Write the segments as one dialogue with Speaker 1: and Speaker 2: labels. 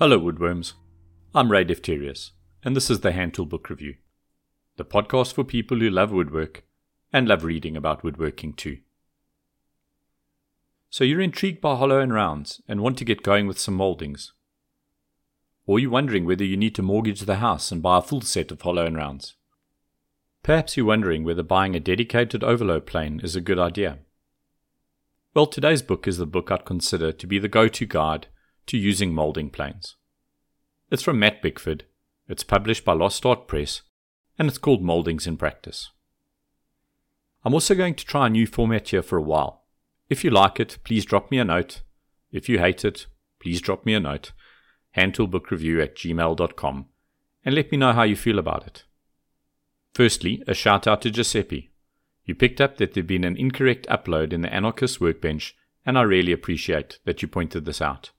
Speaker 1: Hello, Woodworms. I'm Ray Defterius, and this is the Hand Tool Book Review, the podcast for people who love woodwork and love reading about woodworking too. So you're intrigued by hollow and rounds and want to get going with some mouldings. Or you're wondering whether you need to mortgage the house and buy a full set of hollow and rounds. Perhaps you're wondering whether buying a dedicated ovolo plane is a good idea. Well, today's book is the book I'd consider to be the go to guide to using molding planes. It's from Matt Bickford, it's published by Lost Art Press, and it's called Moldings in Practice. I'm also going to try a new format here for a while. If you like it, please drop me a note. If you hate it, please drop me a note. handtoolbookreview at gmail.com and let me know how you feel about it. Firstly, a shout out to Giuseppe. You picked up that there'd been an incorrect upload in the Anarchist workbench, and I really appreciate that you pointed this out.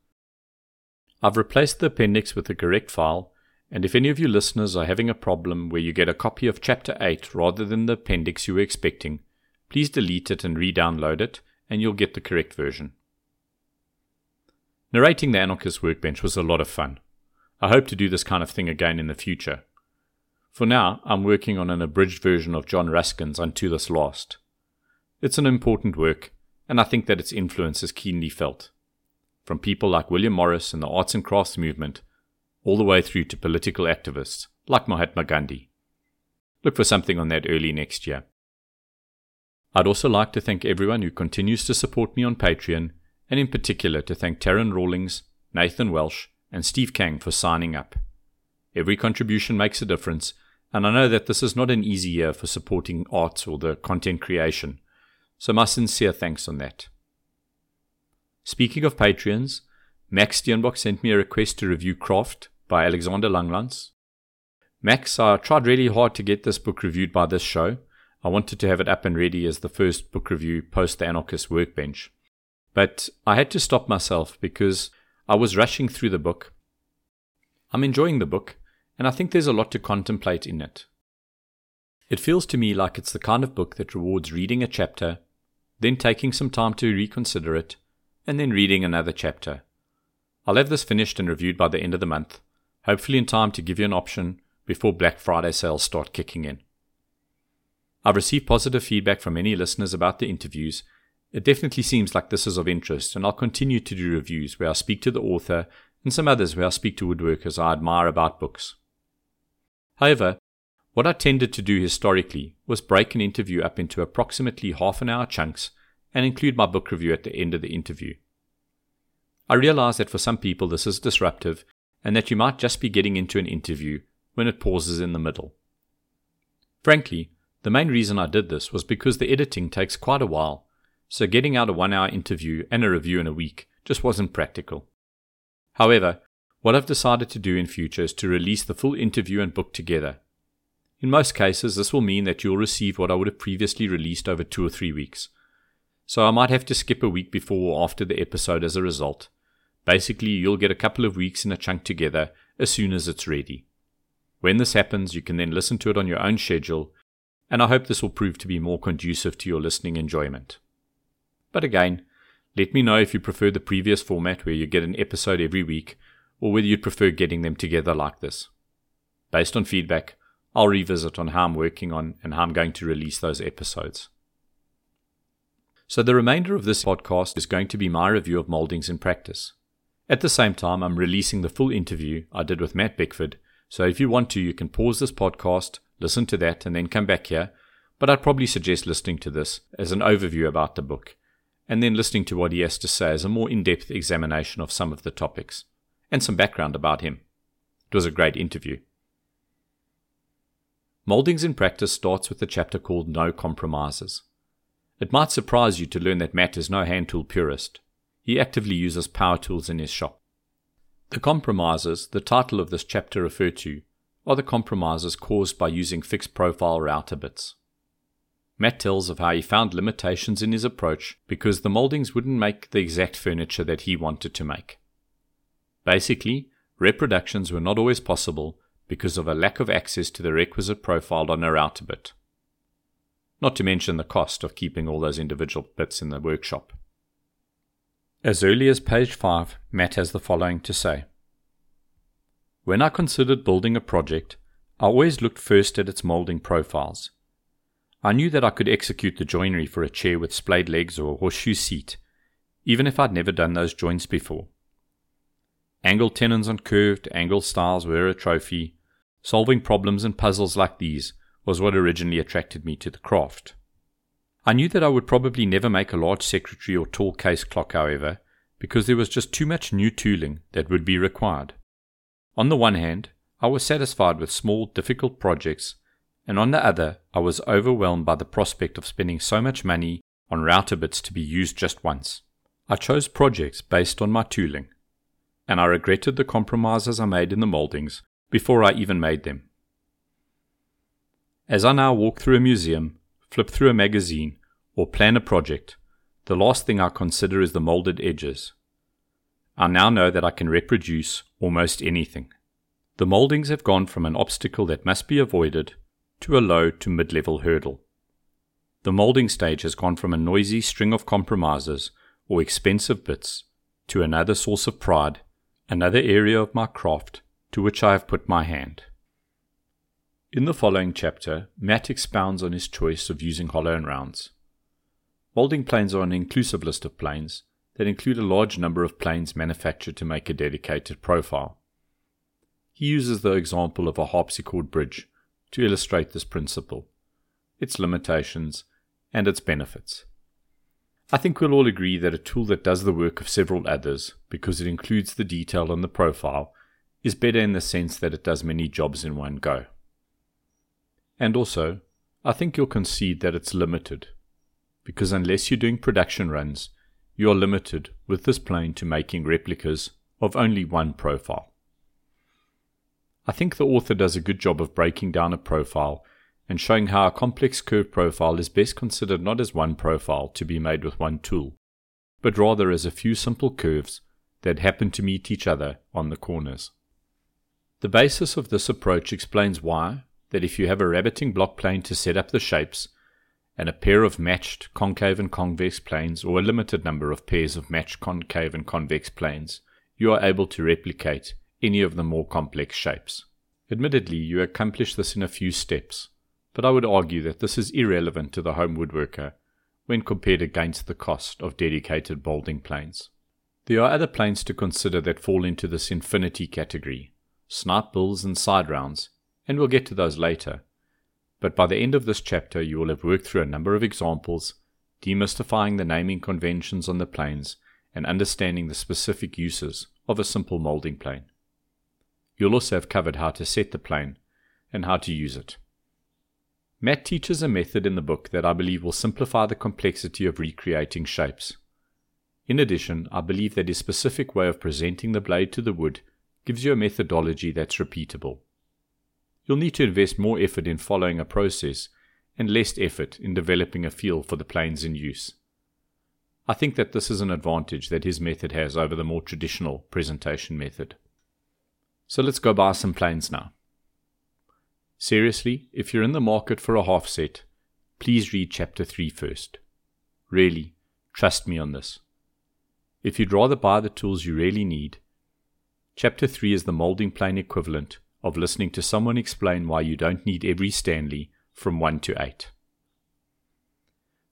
Speaker 1: I've replaced the appendix with the correct file, and if any of you listeners are having a problem where you get a copy of Chapter 8 rather than the appendix you were expecting, please delete it and re download it, and you'll get the correct version. Narrating the Anarchist Workbench was a lot of fun. I hope to do this kind of thing again in the future. For now, I'm working on an abridged version of John Ruskin's Unto This Last. It's an important work, and I think that its influence is keenly felt from people like William Morris and the arts and crafts movement, all the way through to political activists like Mahatma Gandhi. Look for something on that early next year. I'd also like to thank everyone who continues to support me on Patreon, and in particular to thank Taryn Rawlings, Nathan Welsh, and Steve Kang for signing up. Every contribution makes a difference, and I know that this is not an easy year for supporting arts or the content creation, so my sincere thanks on that. Speaking of Patreons, Max Steenbach sent me a request to review Craft by Alexander Langlands. Max, I tried really hard to get this book reviewed by this show. I wanted to have it up and ready as the first book review post the Anarchist Workbench. But I had to stop myself because I was rushing through the book. I'm enjoying the book, and I think there's a lot to contemplate in it. It feels to me like it's the kind of book that rewards reading a chapter, then taking some time to reconsider it, and then reading another chapter. I'll have this finished and reviewed by the end of the month, hopefully in time to give you an option before Black Friday sales start kicking in. I've received positive feedback from many listeners about the interviews. It definitely seems like this is of interest, and I'll continue to do reviews where I speak to the author and some others where I speak to woodworkers I admire about books. However, what I tended to do historically was break an interview up into approximately half an hour chunks and include my book review at the end of the interview. I realize that for some people this is disruptive and that you might just be getting into an interview when it pauses in the middle. Frankly, the main reason I did this was because the editing takes quite a while, so getting out a one hour interview and a review in a week just wasn't practical. However, what I've decided to do in future is to release the full interview and book together. In most cases, this will mean that you'll receive what I would have previously released over two or three weeks, so I might have to skip a week before or after the episode as a result. Basically, you'll get a couple of weeks in a chunk together as soon as it's ready. When this happens, you can then listen to it on your own schedule, and I hope this will prove to be more conducive to your listening enjoyment. But again, let me know if you prefer the previous format where you get an episode every week, or whether you'd prefer getting them together like this. Based on feedback, I'll revisit on how I'm working on and how I'm going to release those episodes. So the remainder of this podcast is going to be my review of moldings in practice. At the same time, I'm releasing the full interview I did with Matt Bickford, so if you want to, you can pause this podcast, listen to that, and then come back here. But I'd probably suggest listening to this as an overview about the book, and then listening to what he has to say as a more in depth examination of some of the topics, and some background about him. It was a great interview. Moldings in Practice starts with a chapter called No Compromises. It might surprise you to learn that Matt is no hand tool purist. He actively uses power tools in his shop. The compromises the title of this chapter refer to are the compromises caused by using fixed profile router bits. Matt tells of how he found limitations in his approach because the moldings wouldn't make the exact furniture that he wanted to make. Basically, reproductions were not always possible because of a lack of access to the requisite profile on a router bit not to mention the cost of keeping all those individual bits in the workshop. As early as page 5, Matt has the following to say When I considered building a project, I always looked first at its molding profiles. I knew that I could execute the joinery for a chair with splayed legs or a horseshoe seat, even if I'd never done those joints before. Angle tenons on curved angle stiles were a trophy. Solving problems and puzzles like these was what originally attracted me to the craft. I knew that I would probably never make a large secretary or tall case clock, however, because there was just too much new tooling that would be required. On the one hand, I was satisfied with small, difficult projects, and on the other, I was overwhelmed by the prospect of spending so much money on router bits to be used just once. I chose projects based on my tooling, and I regretted the compromises I made in the moldings before I even made them. As I now walk through a museum, flip through a magazine, or plan a project, the last thing I consider is the molded edges. I now know that I can reproduce almost anything. The moldings have gone from an obstacle that must be avoided to a low to mid level hurdle. The molding stage has gone from a noisy string of compromises or expensive bits to another source of pride, another area of my craft to which I have put my hand. In the following chapter, Matt expounds on his choice of using hollow and rounds. Molding planes are an inclusive list of planes that include a large number of planes manufactured to make a dedicated profile. He uses the example of a harpsichord bridge to illustrate this principle, its limitations, and its benefits. I think we'll all agree that a tool that does the work of several others, because it includes the detail on the profile, is better in the sense that it does many jobs in one go. And also, I think you'll concede that it's limited, because unless you're doing production runs, you are limited with this plane to making replicas of only one profile. I think the author does a good job of breaking down a profile and showing how a complex curve profile is best considered not as one profile to be made with one tool, but rather as a few simple curves that happen to meet each other on the corners. The basis of this approach explains why that if you have a rabbiting block plane to set up the shapes, and a pair of matched concave and convex planes, or a limited number of pairs of matched concave and convex planes, you are able to replicate any of the more complex shapes. Admittedly, you accomplish this in a few steps, but I would argue that this is irrelevant to the home woodworker when compared against the cost of dedicated molding planes. There are other planes to consider that fall into this infinity category snipe bills and side rounds, and we'll get to those later. But by the end of this chapter, you will have worked through a number of examples, demystifying the naming conventions on the planes and understanding the specific uses of a simple molding plane. You'll also have covered how to set the plane and how to use it. Matt teaches a method in the book that I believe will simplify the complexity of recreating shapes. In addition, I believe that his specific way of presenting the blade to the wood gives you a methodology that's repeatable. You'll need to invest more effort in following a process and less effort in developing a feel for the planes in use. I think that this is an advantage that his method has over the more traditional presentation method. So let's go buy some planes now. Seriously, if you're in the market for a half set, please read chapter 3 first. Really, trust me on this. If you'd rather buy the tools you really need, chapter 3 is the molding plane equivalent of listening to someone explain why you don't need every Stanley from 1 to 8.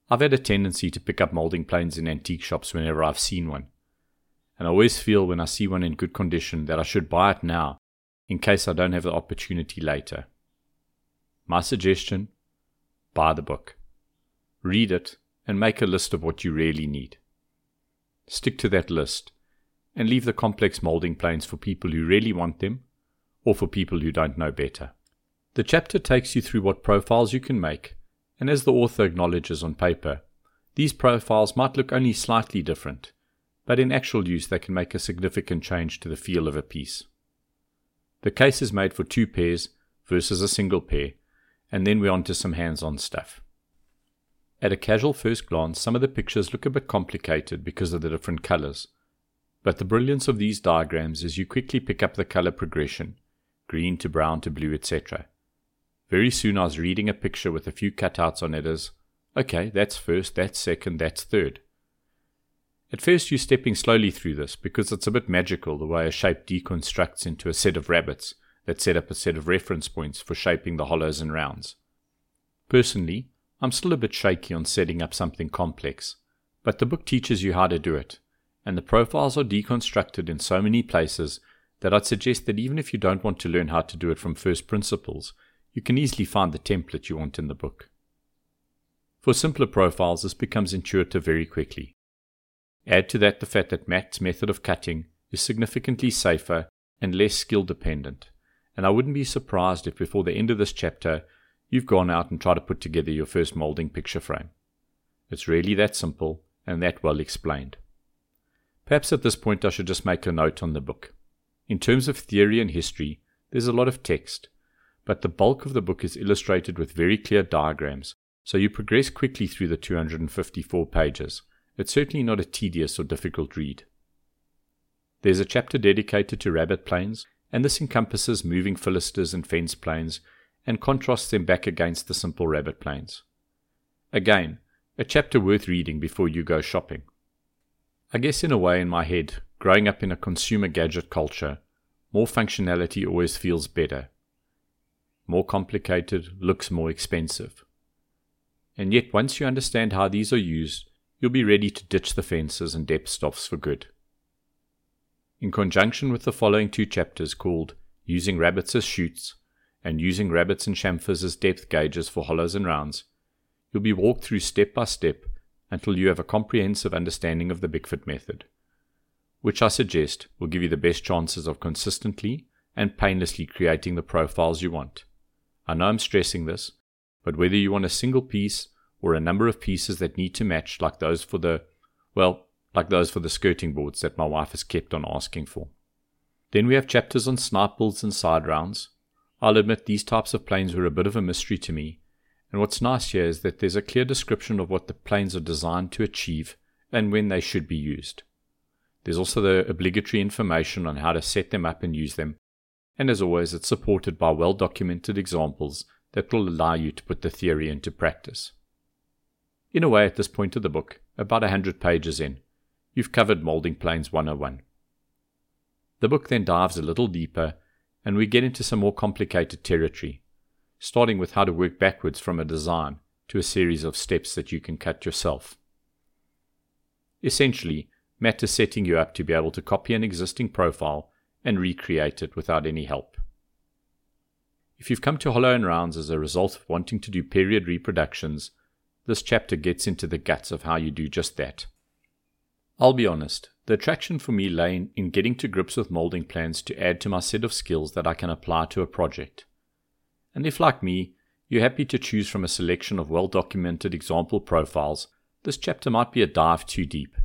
Speaker 1: I've had a tendency to pick up molding planes in antique shops whenever I've seen one and I always feel when I see one in good condition that I should buy it now in case I don't have the opportunity later. My suggestion buy the book. Read it and make a list of what you really need. Stick to that list and leave the complex molding planes for people who really want them or for people who don't know better. The chapter takes you through what profiles you can make, and as the author acknowledges on paper, these profiles might look only slightly different but in actual use they can make a significant change to the feel of a piece. The case is made for two pairs versus a single pair, and then we're on to some hands on stuff. At a casual first glance, some of the pictures look a bit complicated because of the different colors, but the brilliance of these diagrams is you quickly pick up the color progression green to brown to blue, etc. Very soon I was reading a picture with a few cutouts on it as, okay, that's first, that's second, that's third At first, you're stepping slowly through this because it's a bit magical the way a shape deconstructs into a set of rabbits that set up a set of reference points for shaping the hollows and rounds. Personally, I'm still a bit shaky on setting up something complex, but the book teaches you how to do it, and the profiles are deconstructed in so many places that I'd suggest that even if you don't want to learn how to do it from first principles, you can easily find the template you want in the book. For simpler profiles, this becomes intuitive very quickly. Add to that the fact that Matt's method of cutting is significantly safer and less skill dependent, and I wouldn't be surprised if before the end of this chapter you've gone out and tried to put together your first molding picture frame. It's really that simple and that well explained. Perhaps at this point I should just make a note on the book. In terms of theory and history, there's a lot of text, but the bulk of the book is illustrated with very clear diagrams, so you progress quickly through the 254 pages. It's certainly not a tedious or difficult read. There's a chapter dedicated to rabbit planes, and this encompasses moving filisters and fence planes and contrasts them back against the simple rabbit planes. Again, a chapter worth reading before you go shopping. I guess, in a way, in my head, growing up in a consumer gadget culture, more functionality always feels better. More complicated looks more expensive. And yet, once you understand how these are used, you'll be ready to ditch the fences and depth stops for good. In conjunction with the following two chapters called Using Rabbits as Chutes and Using Rabbits and Chamfers as Depth Gauges for Hollows and Rounds, you'll be walked through step by step until you have a comprehensive understanding of the Bickford method, which I suggest will give you the best chances of consistently and painlessly creating the profiles you want. I know I'm stressing this, but whether you want a single piece or a number of pieces that need to match, like those for the, well, like those for the skirting boards that my wife has kept on asking for. Then we have chapters on snipe bills and side rounds. I'll admit these types of planes were a bit of a mystery to me, and what's nice here is that there's a clear description of what the planes are designed to achieve and when they should be used. There's also the obligatory information on how to set them up and use them, and as always, it's supported by well documented examples that will allow you to put the theory into practice. In a way, at this point of the book, about a hundred pages in, you've covered Molding Planes 101. The book then dives a little deeper, and we get into some more complicated territory, starting with how to work backwards from a design to a series of steps that you can cut yourself. Essentially, Matt is setting you up to be able to copy an existing profile and recreate it without any help. If you've come to Hollow and Rounds as a result of wanting to do period reproductions, this chapter gets into the guts of how you do just that. I'll be honest, the attraction for me lay in getting to grips with molding planes to add to my set of skills that I can apply to a project. And if, like me, you're happy to choose from a selection of well documented example profiles, this chapter might be a dive too deep.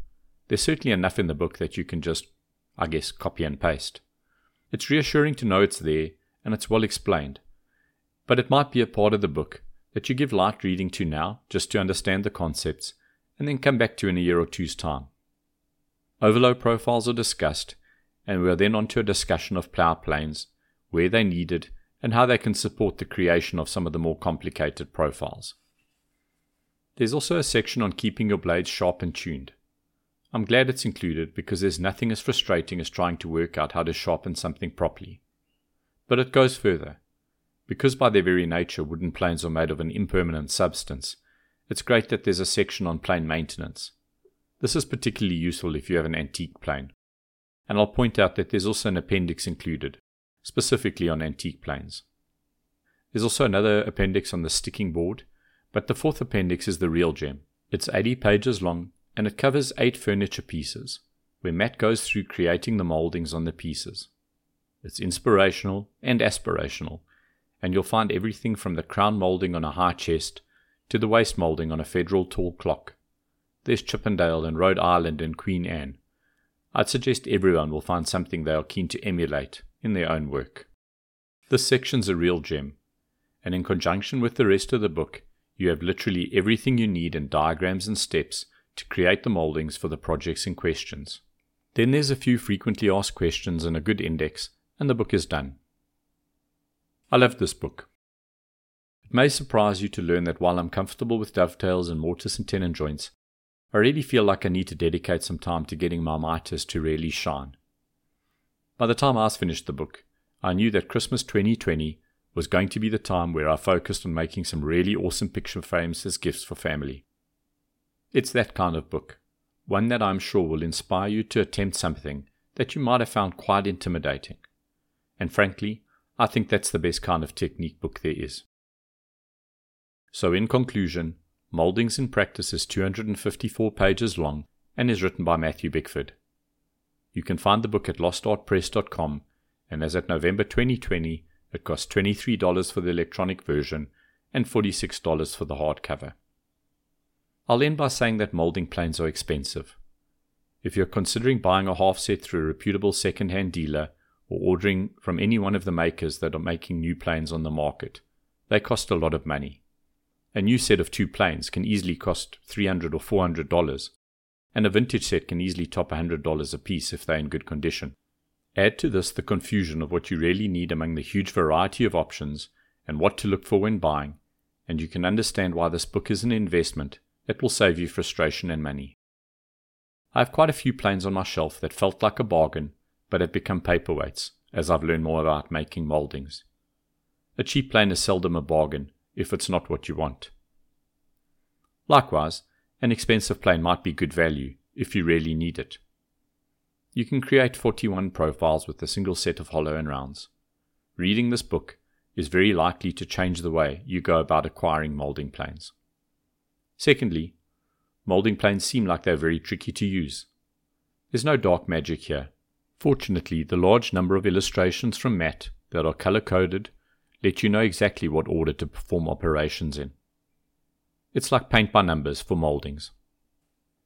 Speaker 1: There's certainly enough in the book that you can just, I guess, copy and paste. It's reassuring to know it's there and it's well explained. But it might be a part of the book that you give light reading to now just to understand the concepts and then come back to in a year or two's time. Ovolo profiles are discussed, and we are then on to a discussion of plough planes, where they're needed, and how they can support the creation of some of the more complicated profiles. There's also a section on keeping your blades sharp and tuned. I'm glad it's included because there's nothing as frustrating as trying to work out how to sharpen something properly. But it goes further. Because by their very nature wooden planes are made of an impermanent substance, it's great that there's a section on plane maintenance. This is particularly useful if you have an antique plane. And I'll point out that there's also an appendix included, specifically on antique planes. There's also another appendix on the sticking board, but the fourth appendix is the real gem. It's 80 pages long and it covers eight furniture pieces, where Matt goes through creating the moldings on the pieces. It's inspirational and aspirational, and you'll find everything from the crown molding on a high chest to the waist molding on a federal tall clock. There's Chippendale and Rhode Island and Queen Anne. I'd suggest everyone will find something they are keen to emulate in their own work. This section's a real gem, and in conjunction with the rest of the book, you have literally everything you need in diagrams and steps to create the moldings for the projects in questions. Then there's a few frequently asked questions and a good index, and the book is done. I love this book. It may surprise you to learn that while I'm comfortable with dovetails and mortise and tenon joints, I really feel like I need to dedicate some time to getting my miters to really shine. By the time I finished the book, I knew that Christmas 2020 was going to be the time where I focused on making some really awesome picture frames as gifts for family. It's that kind of book, one that I'm sure will inspire you to attempt something that you might have found quite intimidating. And frankly, I think that's the best kind of technique book there is. So, in conclusion, Moldings in Practice is 254 pages long and is written by Matthew Bickford. You can find the book at lostartpress.com, and as at November 2020, it costs $23 for the electronic version and $46 for the hardcover. I'll end by saying that molding planes are expensive. If you're considering buying a half set through a reputable second hand dealer or ordering from any one of the makers that are making new planes on the market, they cost a lot of money. A new set of two planes can easily cost $300 or $400, and a vintage set can easily top $100 a piece if they're in good condition. Add to this the confusion of what you really need among the huge variety of options and what to look for when buying, and you can understand why this book is an investment that will save you frustration and money. I have quite a few planes on my shelf that felt like a bargain, but have become paperweights as I've learned more about making moldings. A cheap plane is seldom a bargain, if it's not what you want. Likewise, an expensive plane might be good value if you really need it. You can create 41 profiles with a single set of hollow and rounds. Reading this book is very likely to change the way you go about acquiring molding planes. Secondly, molding planes seem like they're very tricky to use. There's no dark magic here. Fortunately, the large number of illustrations from Matt that are color coded let you know exactly what order to perform operations in. It's like paint by numbers for moldings.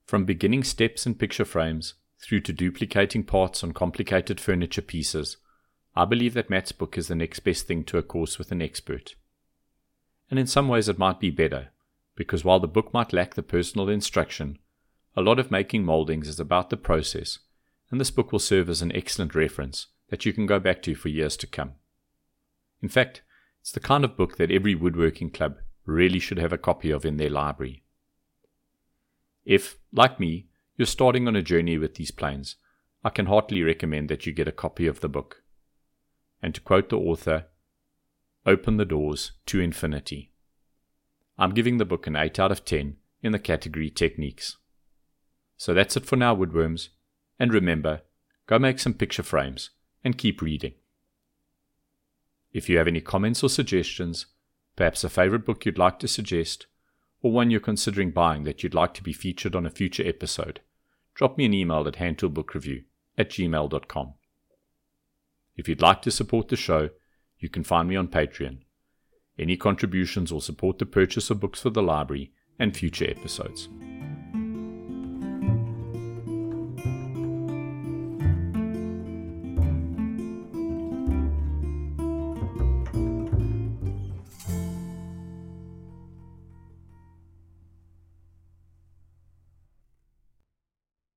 Speaker 1: From beginning steps and picture frames through to duplicating parts on complicated furniture pieces, I believe that Matt's book is the next best thing to a course with an expert. And in some ways it might be better, because while the book might lack the personal instruction, a lot of making moldings is about the process, and this book will serve as an excellent reference that you can go back to for years to come. In fact, it's the kind of book that every woodworking club really should have a copy of in their library. If, like me, you're starting on a journey with these planes, I can heartily recommend that you get a copy of the book. And to quote the author, open the doors to infinity. I'm giving the book an 8 out of 10 in the category Techniques. So that's it for now, woodworms. And remember, go make some picture frames and keep reading. If you have any comments or suggestions, perhaps a favorite book you'd like to suggest, or one you're considering buying that you'd like to be featured on a future episode, drop me an email at handtoolbookreview at gmail.com. If you'd like to support the show, you can find me on Patreon. Any contributions will support the purchase of books for the library and future episodes.